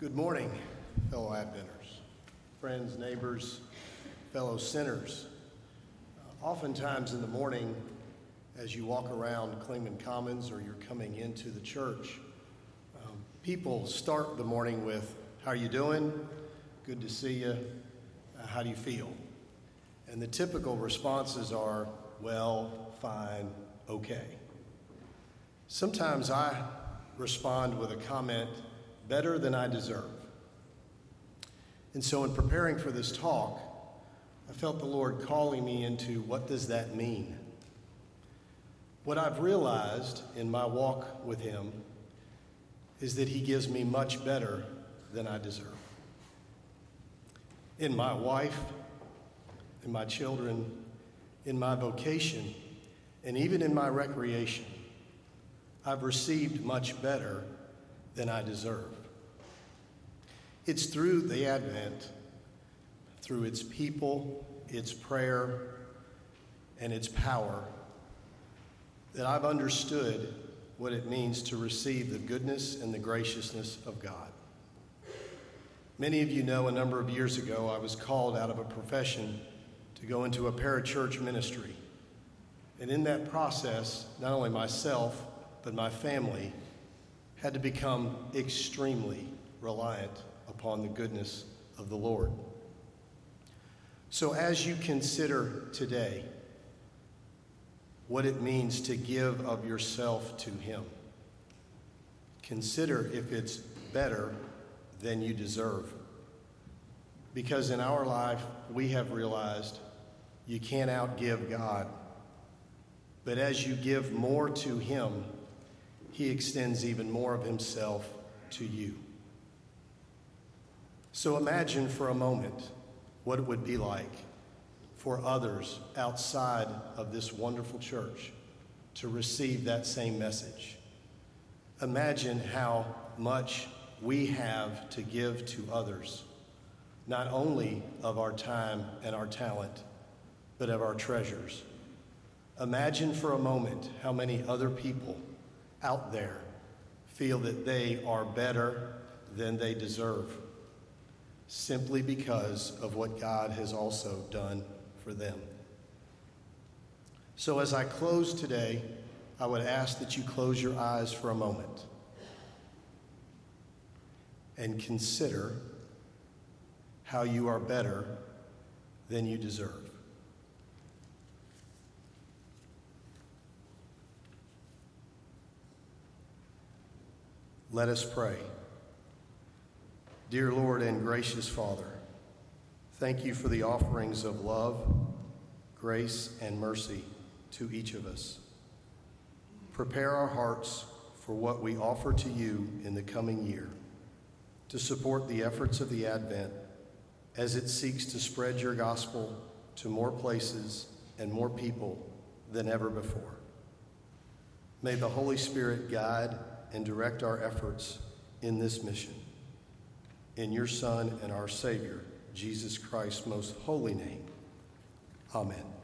Good morning, fellow Adventers, friends, neighbors, fellow sinners. Uh, oftentimes in the morning, as you walk around Clingman Commons or you're coming into the church, um, people start the morning with, How are you doing? Good to see you. Uh, how do you feel? And the typical responses are, Well, fine, okay. Sometimes I respond with a comment, Better than I deserve. And so, in preparing for this talk, I felt the Lord calling me into what does that mean? What I've realized in my walk with Him is that He gives me much better than I deserve. In my wife, in my children, in my vocation, and even in my recreation, I've received much better than I deserve. It's through the Advent, through its people, its prayer, and its power that I've understood what it means to receive the goodness and the graciousness of God. Many of you know a number of years ago I was called out of a profession to go into a parachurch ministry. And in that process, not only myself, but my family had to become extremely reliant upon the goodness of the Lord. So, as you consider today, what it means to give of yourself to Him. Consider if it's better than you deserve. Because in our life, we have realized you can't outgive God. But as you give more to Him, He extends even more of Himself to you. So imagine for a moment what it would be like for others outside of this wonderful church to receive that same message. Imagine how much we have to give to others, not only of our time and our talent, but of our treasures. Imagine for a moment how many other people out there feel that they are better than they deserve simply because of what God has also done for them. So, as I close today, I would ask that you close your eyes for a moment and consider how you are better than you deserve. Let us pray. Dear Lord and gracious Father, Thank you for the offerings of love, grace, and mercy to each of us. Prepare our hearts for what we offer to you in the coming year to support the efforts of the Advent as it seeks to spread your gospel to more places and more people than ever before. May the Holy Spirit guide and direct our efforts in this mission. In your Son and our Savior, Jesus Christ's most holy name. Amen.